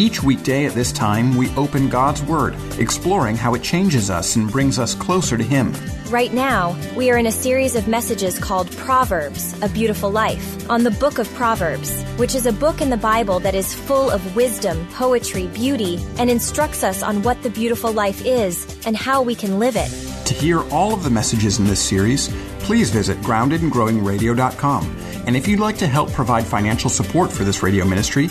Each weekday at this time, we open God's Word, exploring how it changes us and brings us closer to Him. Right now, we are in a series of messages called Proverbs, A Beautiful Life, on the book of Proverbs, which is a book in the Bible that is full of wisdom, poetry, beauty, and instructs us on what the beautiful life is and how we can live it. To hear all of the messages in this series, please visit groundedandgrowingradio.com. And if you'd like to help provide financial support for this radio ministry,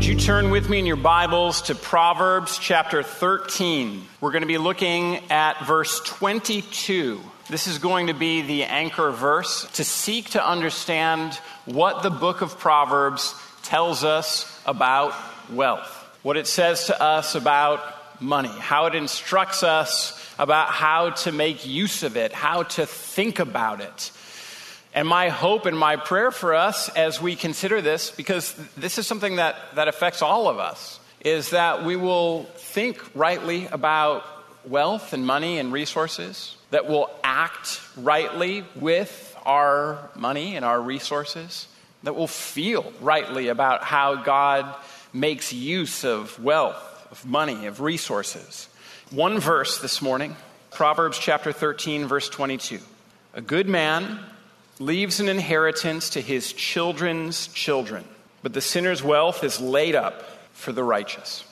Would you turn with me in your Bibles to Proverbs chapter 13? We're going to be looking at verse 22. This is going to be the anchor verse to seek to understand what the book of Proverbs tells us about wealth, what it says to us about money, how it instructs us about how to make use of it, how to think about it. And my hope and my prayer for us as we consider this, because this is something that, that affects all of us, is that we will think rightly about wealth and money and resources, that we'll act rightly with our money and our resources, that we'll feel rightly about how God makes use of wealth, of money, of resources. One verse this morning, Proverbs chapter 13, verse 22. A good man leaves an inheritance to his children's children, but the sinner's wealth is laid up for the righteous.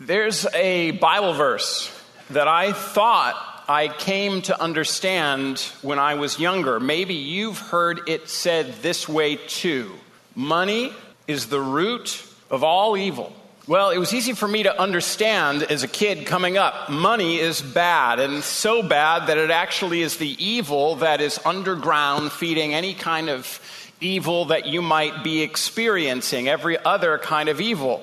There's a Bible verse that I thought I came to understand when I was younger. Maybe you've heard it said this way too Money is the root of all evil. Well, it was easy for me to understand as a kid coming up. Money is bad, and so bad that it actually is the evil that is underground, feeding any kind of evil that you might be experiencing, every other kind of evil.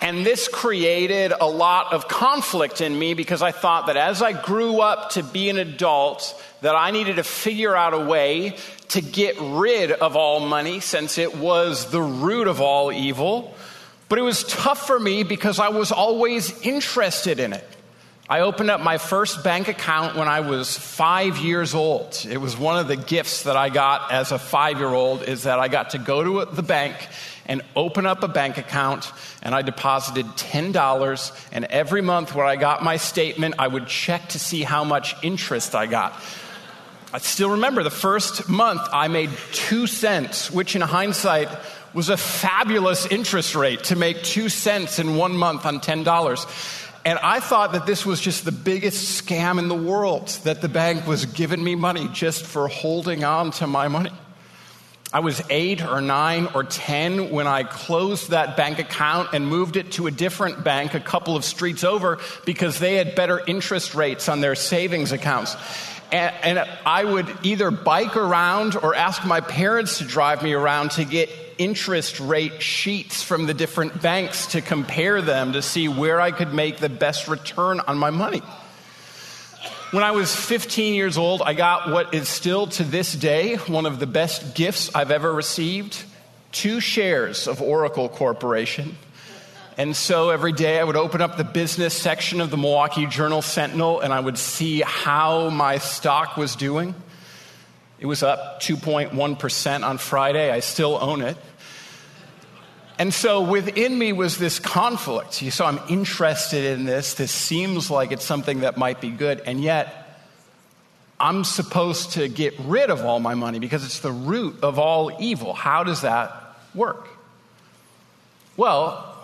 And this created a lot of conflict in me because I thought that as I grew up to be an adult, that I needed to figure out a way to get rid of all money since it was the root of all evil. But it was tough for me because I was always interested in it. I opened up my first bank account when I was five years old. It was one of the gifts that I got as a five year old is that I got to go to the bank and open up a bank account and I deposited $10 and every month when I got my statement I would check to see how much interest I got. I still remember the first month I made 2 cents, which in hindsight was a fabulous interest rate to make 2 cents in 1 month on $10. And I thought that this was just the biggest scam in the world, that the bank was giving me money just for holding on to my money. I was eight or nine or 10 when I closed that bank account and moved it to a different bank a couple of streets over because they had better interest rates on their savings accounts. And, and, I would either bike around or ask my parents to drive me around to get interest rate sheets from the different banks to compare them to see where I could make the best return on my money. When I was 15 years old, I got what is still to this day one of the best gifts I've ever received two shares of Oracle Corporation. And so every day I would open up the business section of the Milwaukee Journal Sentinel and I would see how my stock was doing. It was up 2.1% on Friday. I still own it. And so within me was this conflict. So I'm interested in this. This seems like it's something that might be good. And yet, I'm supposed to get rid of all my money because it's the root of all evil. How does that work? Well,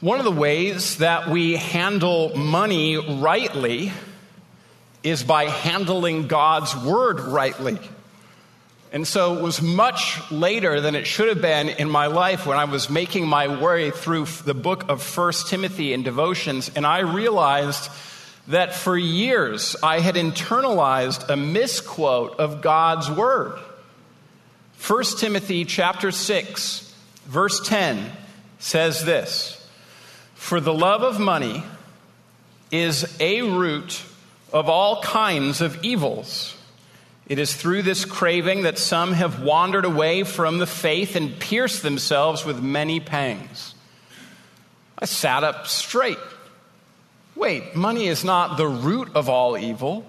one of the ways that we handle money rightly is by handling God's word rightly. And so it was much later than it should have been in my life when I was making my way through the book of First Timothy and devotions, and I realized that for years I had internalized a misquote of God's word. 1 Timothy chapter 6 verse 10 says this For the love of money is a root of all kinds of evils. It is through this craving that some have wandered away from the faith and pierced themselves with many pangs. I sat up straight. Wait, money is not the root of all evil,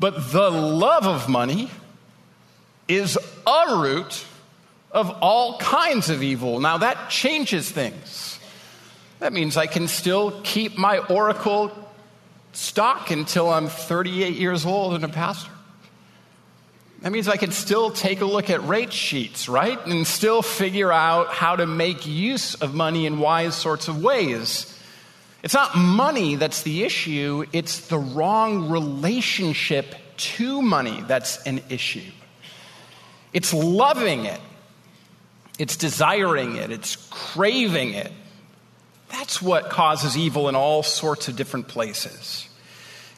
but the love of money is a root of all kinds of evil. Now that changes things. That means I can still keep my oracle stock until I'm 38 years old and a pastor. That means I can still take a look at rate sheets, right? And still figure out how to make use of money in wise sorts of ways. It's not money that's the issue, it's the wrong relationship to money that's an issue. It's loving it, it's desiring it, it's craving it. That's what causes evil in all sorts of different places.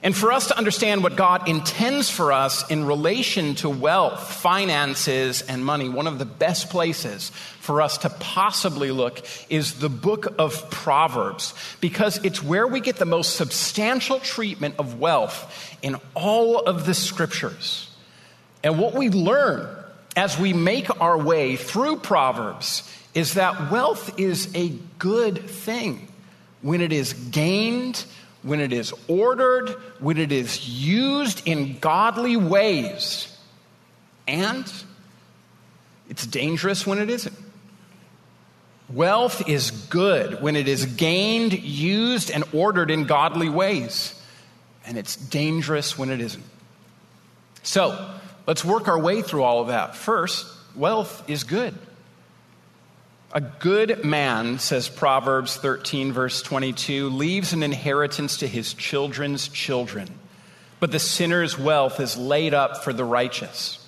And for us to understand what God intends for us in relation to wealth, finances, and money, one of the best places for us to possibly look is the book of Proverbs, because it's where we get the most substantial treatment of wealth in all of the scriptures. And what we learn as we make our way through Proverbs is that wealth is a good thing when it is gained when it is ordered, when it is used in godly ways. And it's dangerous when it isn't. Wealth is good when it is gained, used, and ordered in godly ways. And it's dangerous when it isn't. So, let's work our way through all of that. First, wealth is good. A good man, says Proverbs 13, verse 22, leaves an inheritance to his children's children, but the sinner's wealth is laid up for the righteous.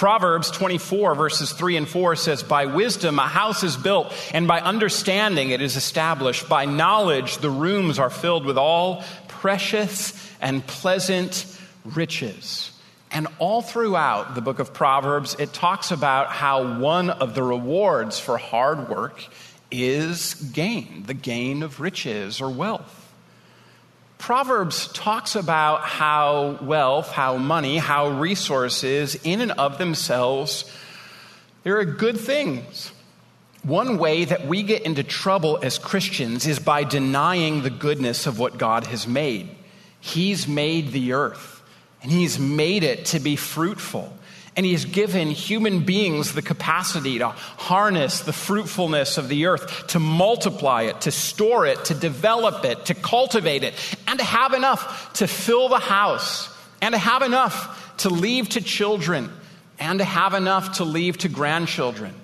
Proverbs 24, verses 3 and 4 says, By wisdom a house is built, and by understanding it is established. By knowledge the rooms are filled with all precious and pleasant riches. And all throughout the book of Proverbs, it talks about how one of the rewards for hard work is gain, the gain of riches or wealth. Proverbs talks about how wealth, how money, how resources, in and of themselves, they're good things. One way that we get into trouble as Christians is by denying the goodness of what God has made. He's made the earth and He's made it to be fruitful. And He's given human beings the capacity to harness the fruitfulness of the earth, to multiply it, to store it, to develop it, to cultivate it, and to have enough to fill the house, and to have enough to leave to children, and to have enough to leave to grandchildren.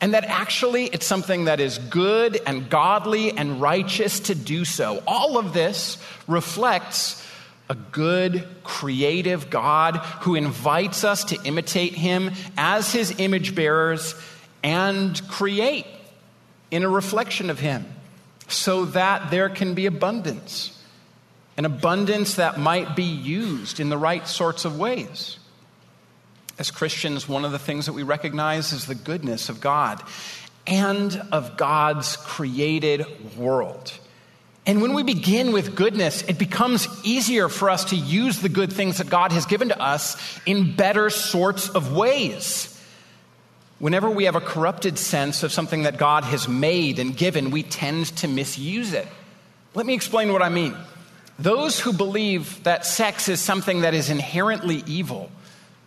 And that actually it's something that is good and godly and righteous to do so. All of this reflects a good, creative God who invites us to imitate him as his image bearers and create in a reflection of him so that there can be abundance. An abundance that might be used in the right sorts of ways. As Christians, one of the things that we recognize is the goodness of God and of God's created world. And when we begin with goodness, it becomes easier for us to use the good things that God has given to us in better sorts of ways. Whenever we have a corrupted sense of something that God has made and given, we tend to misuse it. Let me explain what I mean. Those who believe that sex is something that is inherently evil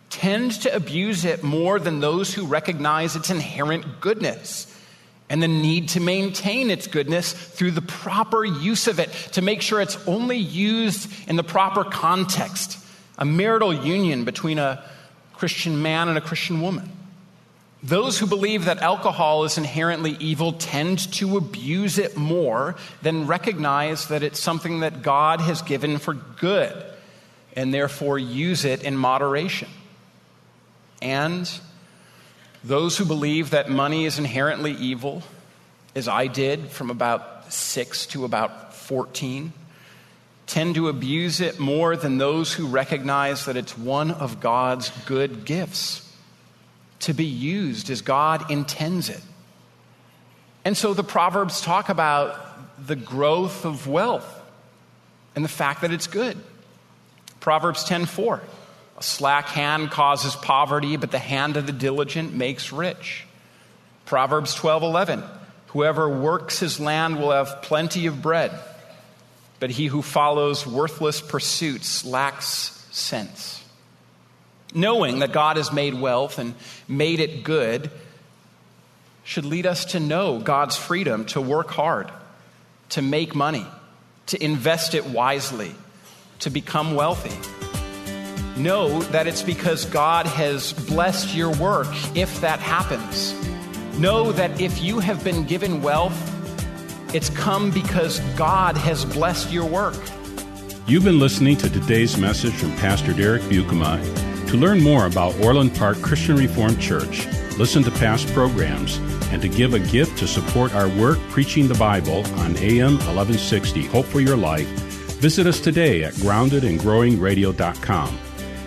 tend to abuse it more than those who recognize its inherent goodness and the need to maintain its goodness through the proper use of it to make sure it's only used in the proper context. a marital union between a Christian man and a Christian woman. Those who believe that alcohol is inherently evil tend to abuse it more than recognize that it's something that God has given for good and therefore use it in moderation. And those who believe that money is inherently evil, as I did from about six to about 14, tend to abuse it more than those who recognize that it's one of God's good gifts to be used as God intends it. And so the Proverbs talk about the growth of wealth and the fact that it's good. Proverbs 10:4 A slack hand causes poverty, but the hand of the diligent makes rich. Proverbs 12:11 Whoever works his land will have plenty of bread, but he who follows worthless pursuits lacks sense. Knowing that God has made wealth and made it good should lead us to know God's freedom to work hard, to make money, to invest it wisely, to become wealthy. Know that it's because God has blessed your work if that happens. Know that if you have been given wealth, it's come because God has blessed your work. You've been listening to today's message from Pastor Derek Buikema. To learn more about Orland Park Christian Reformed Church, listen to past programs, and to give a gift to support our work preaching the Bible on AM 1160 Hope for Your Life, visit us today at groundedandgrowingradio.com.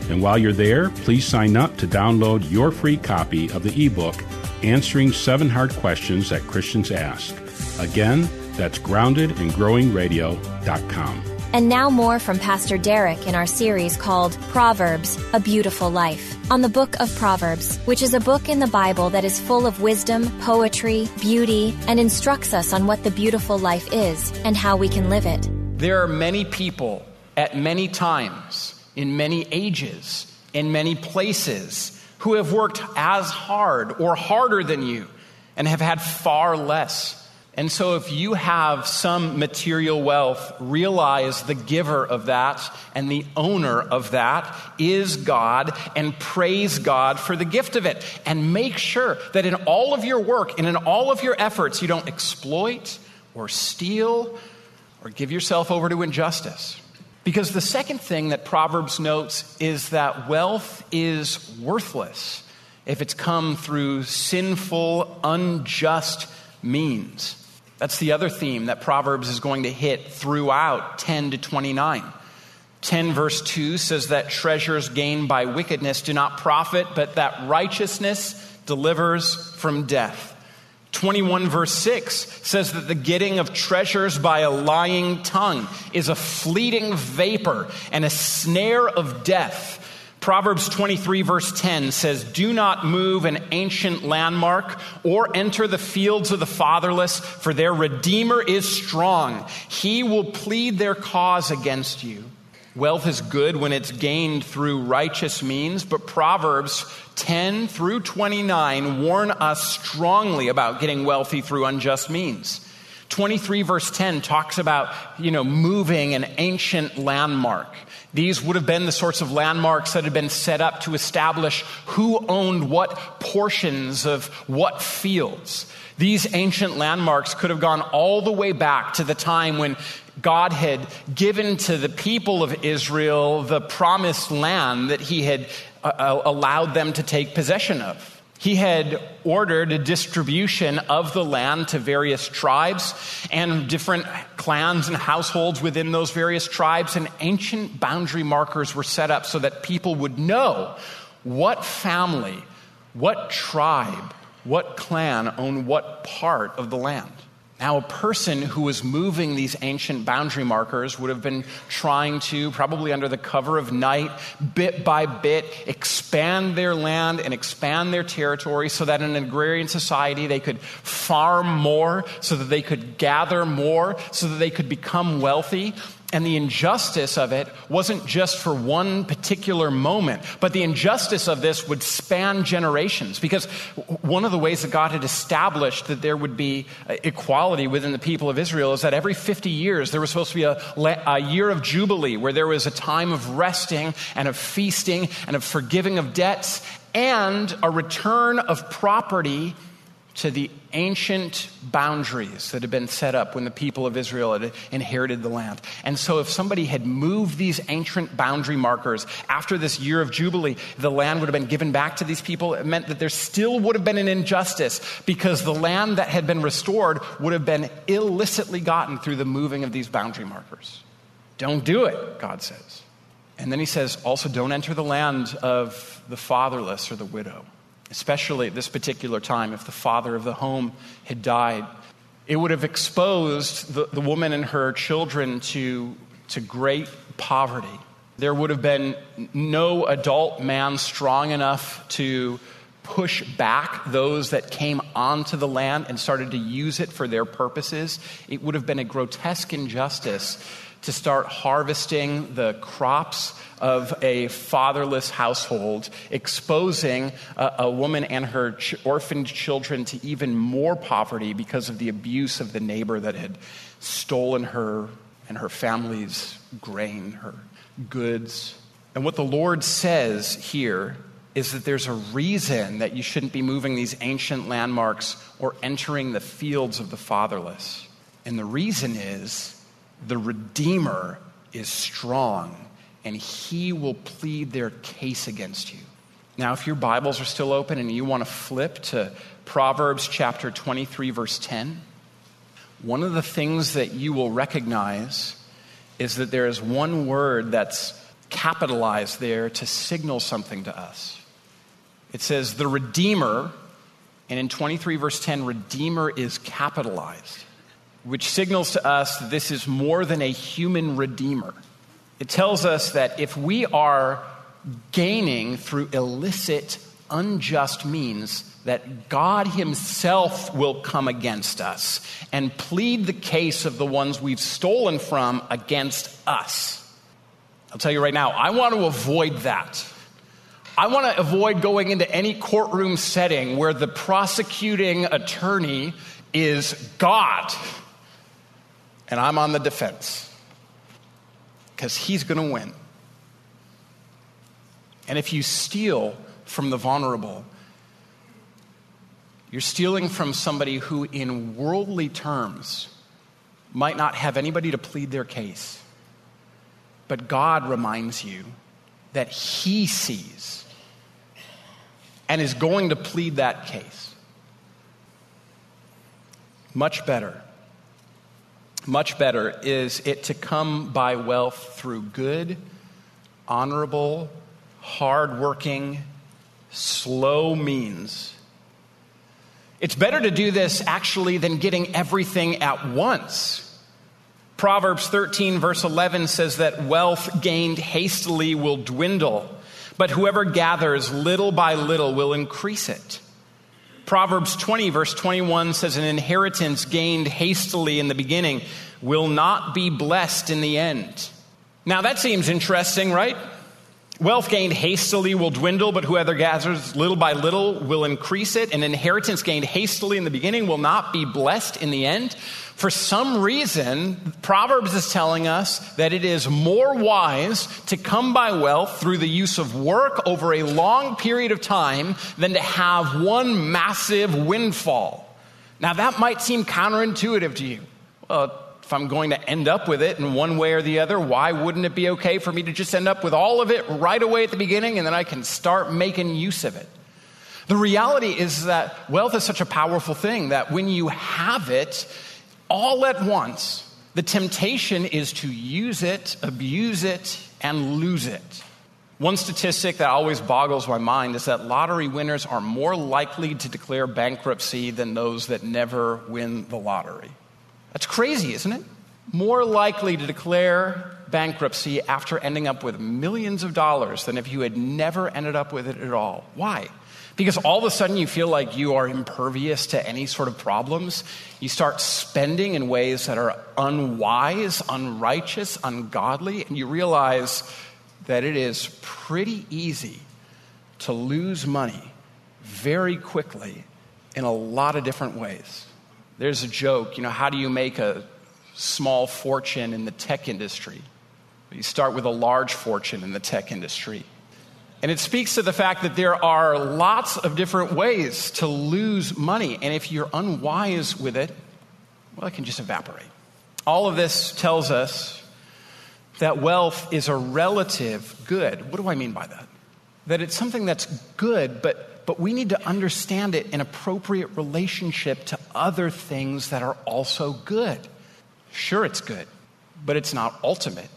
And while you're there, please sign up to download your free copy of the ebook Answering Seven Hard Questions That Christians Ask. Again, that's groundedandgrowingradio.com. And now, more from Pastor Derek in our series called Proverbs A Beautiful Life on the book of Proverbs, which is a book in the Bible that is full of wisdom, poetry, beauty, and instructs us on what the beautiful life is and how we can live it. There are many people at many times, in many ages, in many places, who have worked as hard or harder than you and have had far less. And so, if you have some material wealth, realize the giver of that and the owner of that is God and praise God for the gift of it. And make sure that in all of your work and in all of your efforts, you don't exploit or steal or give yourself over to injustice. Because the second thing that Proverbs notes is that wealth is worthless if it's come through sinful, unjust means. That's the other theme that Proverbs is going to hit throughout 10 to 29. 10 verse 2 says that treasures gained by wickedness do not profit, but that righteousness delivers from death. 21 verse 6 says that the getting of treasures by a lying tongue is a fleeting vapor and a snare of death. Proverbs 23, verse 10 says, Do not move an ancient landmark or enter the fields of the fatherless, for their Redeemer is strong. He will plead their cause against you. Wealth is good when it's gained through righteous means, but Proverbs 10 through 29 warn us strongly about getting wealthy through unjust means. 23 verse 10 talks about, you know, moving an ancient landmark. These would have been the sorts of landmarks that had been set up to establish who owned what portions of what fields. These ancient landmarks could have gone all the way back to the time when God had given to the people of Israel the promised land that he had uh, uh allowed them to take possession of. He had ordered a distribution of the land to various tribes and different clans and households within those various tribes, and ancient boundary markers were set up so that people would know what family, what tribe, what clan owned what part of the land. Now, a person who was moving these ancient boundary markers would have been trying to, probably under the cover of night, bit by bit, expand their land and expand their territory so that in an agrarian society they could farm more, so that they could gather more, so that they could become wealthy. And the injustice of it wasn't just for one particular moment, but the injustice of this would span generations. Because one of the ways that God had established that there would be uh, equality within the people of Israel is that every 50 years there was supposed to be a, a year of Jubilee where there was a time of resting and of feasting and of forgiving of debts and a return of property to the ancient boundaries that had been set up when the people of Israel had inherited the land. And so, if somebody had moved these ancient boundary markers after this year of Jubilee, the land would have been given back to these people. It meant that there still would have been an injustice because the land that had been restored would have been illicitly gotten through the moving of these boundary markers. Don't do it, God says. And then he says, also don't enter the land of the fatherless or the widow especially at this particular time, if the father of the home had died. It would have exposed the, the woman and her children to, to great poverty. There would have been no adult man strong enough to push back those that came onto the land and started to use it for their purposes. It would have been a grotesque injustice to start harvesting the crops of a fatherless household, exposing a, a woman and her ch- orphaned children to even more poverty because of the abuse of the neighbor that had stolen her and her family's grain, her goods. And what the Lord says here is that there's a reason that you shouldn't be moving these ancient landmarks or entering the fields of the fatherless. And the reason is the Redeemer is strong and he will plead their case against you. Now, if your Bibles are still open and you want to flip to Proverbs chapter 23, verse 10, one of the things that you will recognize is that there is one word that's capitalized there to signal something to us. It says, the Redeemer, and in 23, verse 10, Redeemer is capitalized, which signals to us that this is more than a human Redeemer. It tells us that if we are gaining through illicit, unjust means, that God Himself will come against us and plead the case of the ones we've stolen from against us. I'll tell you right now, I want to avoid that. I want to avoid going into any courtroom setting where the prosecuting attorney is God and I'm on the defense because he's going to win. And if you steal from the vulnerable, you're stealing from somebody who, in worldly terms, might not have anybody to plead their case. But God reminds you that He sees and is going to plead that case. Much better much better is it to come by wealth through good, honorable, hardworking, slow means. It's better to do this actually than getting everything at once. Proverbs 13, verse 11 says that wealth gained hastily will dwindle, but whoever gathers little by little will increase it. Proverbs 20, verse 21 says, An inheritance gained hastily in the beginning will not be blessed in the end. Now that seems interesting, right? Wealth gained hastily will dwindle, but whoever gathers little by little will increase it. An inheritance gained hastily in the beginning will not be blessed in the end. For some reason, Proverbs is telling us that it is more wise to come by wealth through the use of work over a long period of time than to have one massive windfall. Now, that might seem counterintuitive to you. Well, if I'm going to end up with it in one way or the other, why wouldn't it be okay for me to just end up with all of it right away at the beginning and then I can start making use of it? The reality is that wealth is such a powerful thing that when you have it all at once, the temptation is to use it, abuse it, and lose it. One statistic that always boggles my mind is that lottery winners are more likely to declare bankruptcy than those that never win the lottery. That's crazy, isn't it? More likely to declare bankruptcy after ending up with millions of dollars than if you had never ended up with it at all. Why? Because all of a sudden you feel like you are impervious to any sort of problems. You start spending in ways that are unwise, unrighteous, ungodly, and you realize that it is pretty easy to lose money very quickly in a lot of different ways. There's a joke, you know, how do you make a small fortune in the tech industry? You start with a large fortune in the tech industry. And it speaks to the fact that there are lots of different ways to lose money. And if you're unwise with it, well, it can just evaporate. All of this tells us that wealth is a relative good. What do I mean by that? That it's something that's good, but, but we need to understand it in appropriate relationship to other things that are also good. Sure, it's good, but it's not ultimate.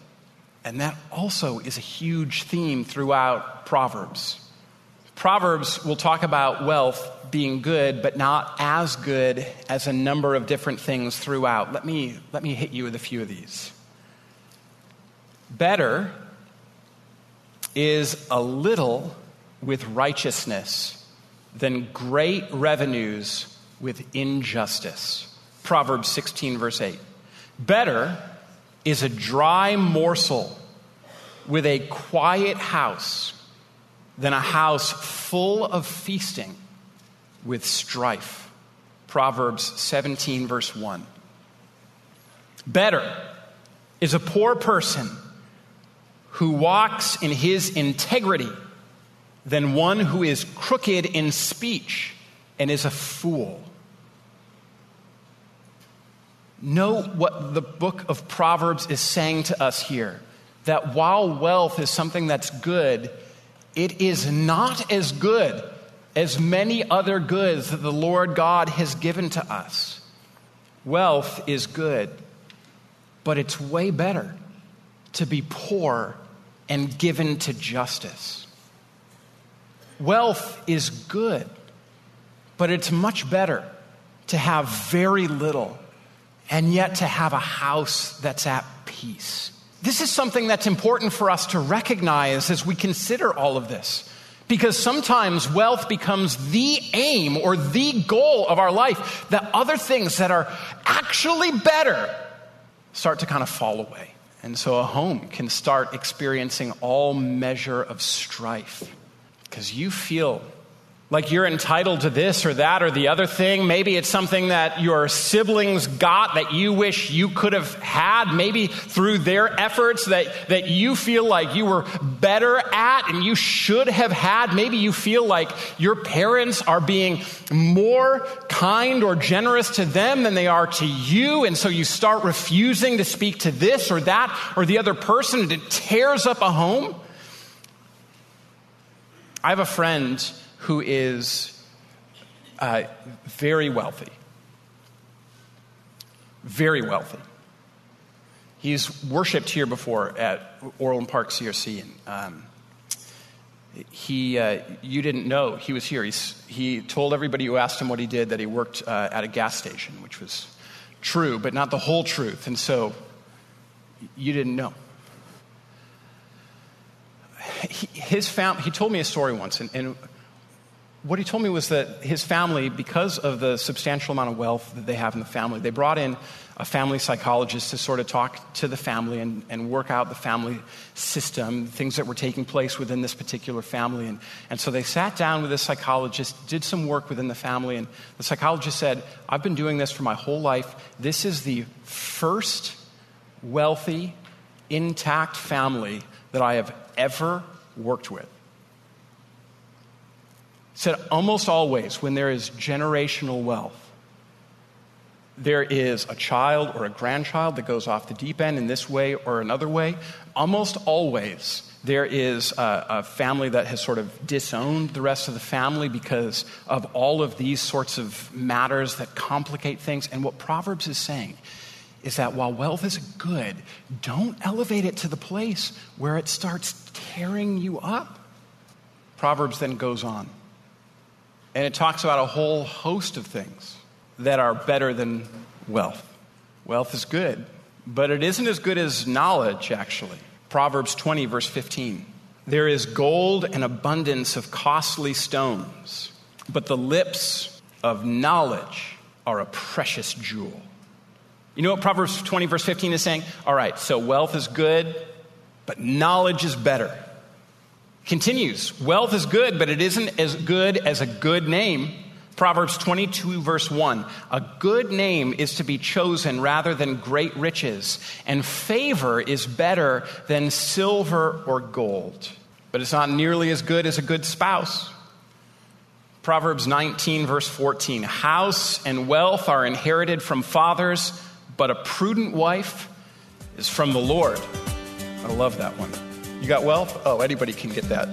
And that also is a huge theme throughout Proverbs. Proverbs will talk about wealth being good, but not as good as a number of different things throughout. Let me, let me hit you with a few of these. Better is a little with righteousness than great revenues with injustice. Proverbs 16, verse 8. Better is a dry morsel with a quiet house than a house full of feasting with strife. Proverbs 17, verse 1. Better is a poor person who walks in his integrity than one who is crooked in speech and is a fool. Know what the book of Proverbs is saying to us here that while wealth is something that's good, it is not as good as many other goods that the Lord God has given to us. Wealth is good, but it's way better to be poor and given to justice. Wealth is good, but it's much better to have very little and yet to have a house that's at peace. This is something that's important for us to recognize as we consider all of this. Because sometimes wealth becomes the aim or the goal of our life, that other things that are actually better start to kind of fall away. And so a home can start experiencing all measure of strife because you feel like you're entitled to this or that or the other thing. Maybe it's something that your siblings got that you wish you could have had, maybe through their efforts that, that you feel like you were better at and you should have had. Maybe you feel like your parents are being more kind or generous to them than they are to you. And so you start refusing to speak to this or that or the other person and it tears up a home. I have a friend who is uh, very wealthy. Very wealthy. He's worshiped here before at Orland Park CRC. And, um, he, uh, you didn't know he was here. He's, he told everybody who asked him what he did that he worked uh, at a gas station, which was true, but not the whole truth. And so you didn't know. He, his fam- he told me a story once, and, and what he told me was that his family, because of the substantial amount of wealth that they have in the family, they brought in a family psychologist to sort of talk to the family and, and work out the family system, things that were taking place within this particular family. And, and so they sat down with this psychologist, did some work within the family, and the psychologist said, I've been doing this for my whole life. This is the first wealthy, intact family that I have ever worked with said almost always when there is generational wealth, there is a child or a grandchild that goes off the deep end in this way or another way. Almost always, there is a, a, family that has sort of disowned the rest of the family because of all of these sorts of matters that complicate things. And what Proverbs is saying is that while wealth is good, don't elevate it to the place where it starts tearing you up. Proverbs then goes on and it talks about a whole host of things that are better than wealth. Wealth is good, but it isn't as good as knowledge, actually. Proverbs 20, verse 15. There is gold and abundance of costly stones, but the lips of knowledge are a precious jewel. You know what Proverbs 20, verse 15 is saying? All right, so wealth is good, but knowledge is better. Continues, wealth is good, but it isn't as good as a good name. Proverbs 22, verse 1. A good name is to be chosen rather than great riches, and favor is better than silver or gold. But it's not nearly as good as a good spouse. Proverbs 19, verse 14. House and wealth are inherited from fathers, but a prudent wife is from the Lord. I love that one. You got wealth? Oh, anybody can get that.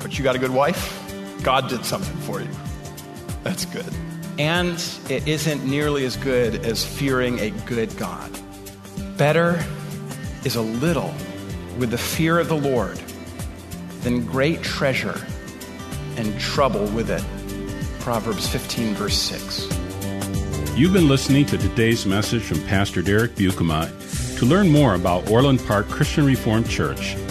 But you got a good wife? God did something for you. That's good. And it isn't nearly as good as fearing a good God. Better is a little with the fear of the Lord than great treasure and trouble with it. Proverbs 15, verse 6. You've been listening to today's message from Pastor Derek Buikema. To learn more about Orland Park Christian Reformed Church,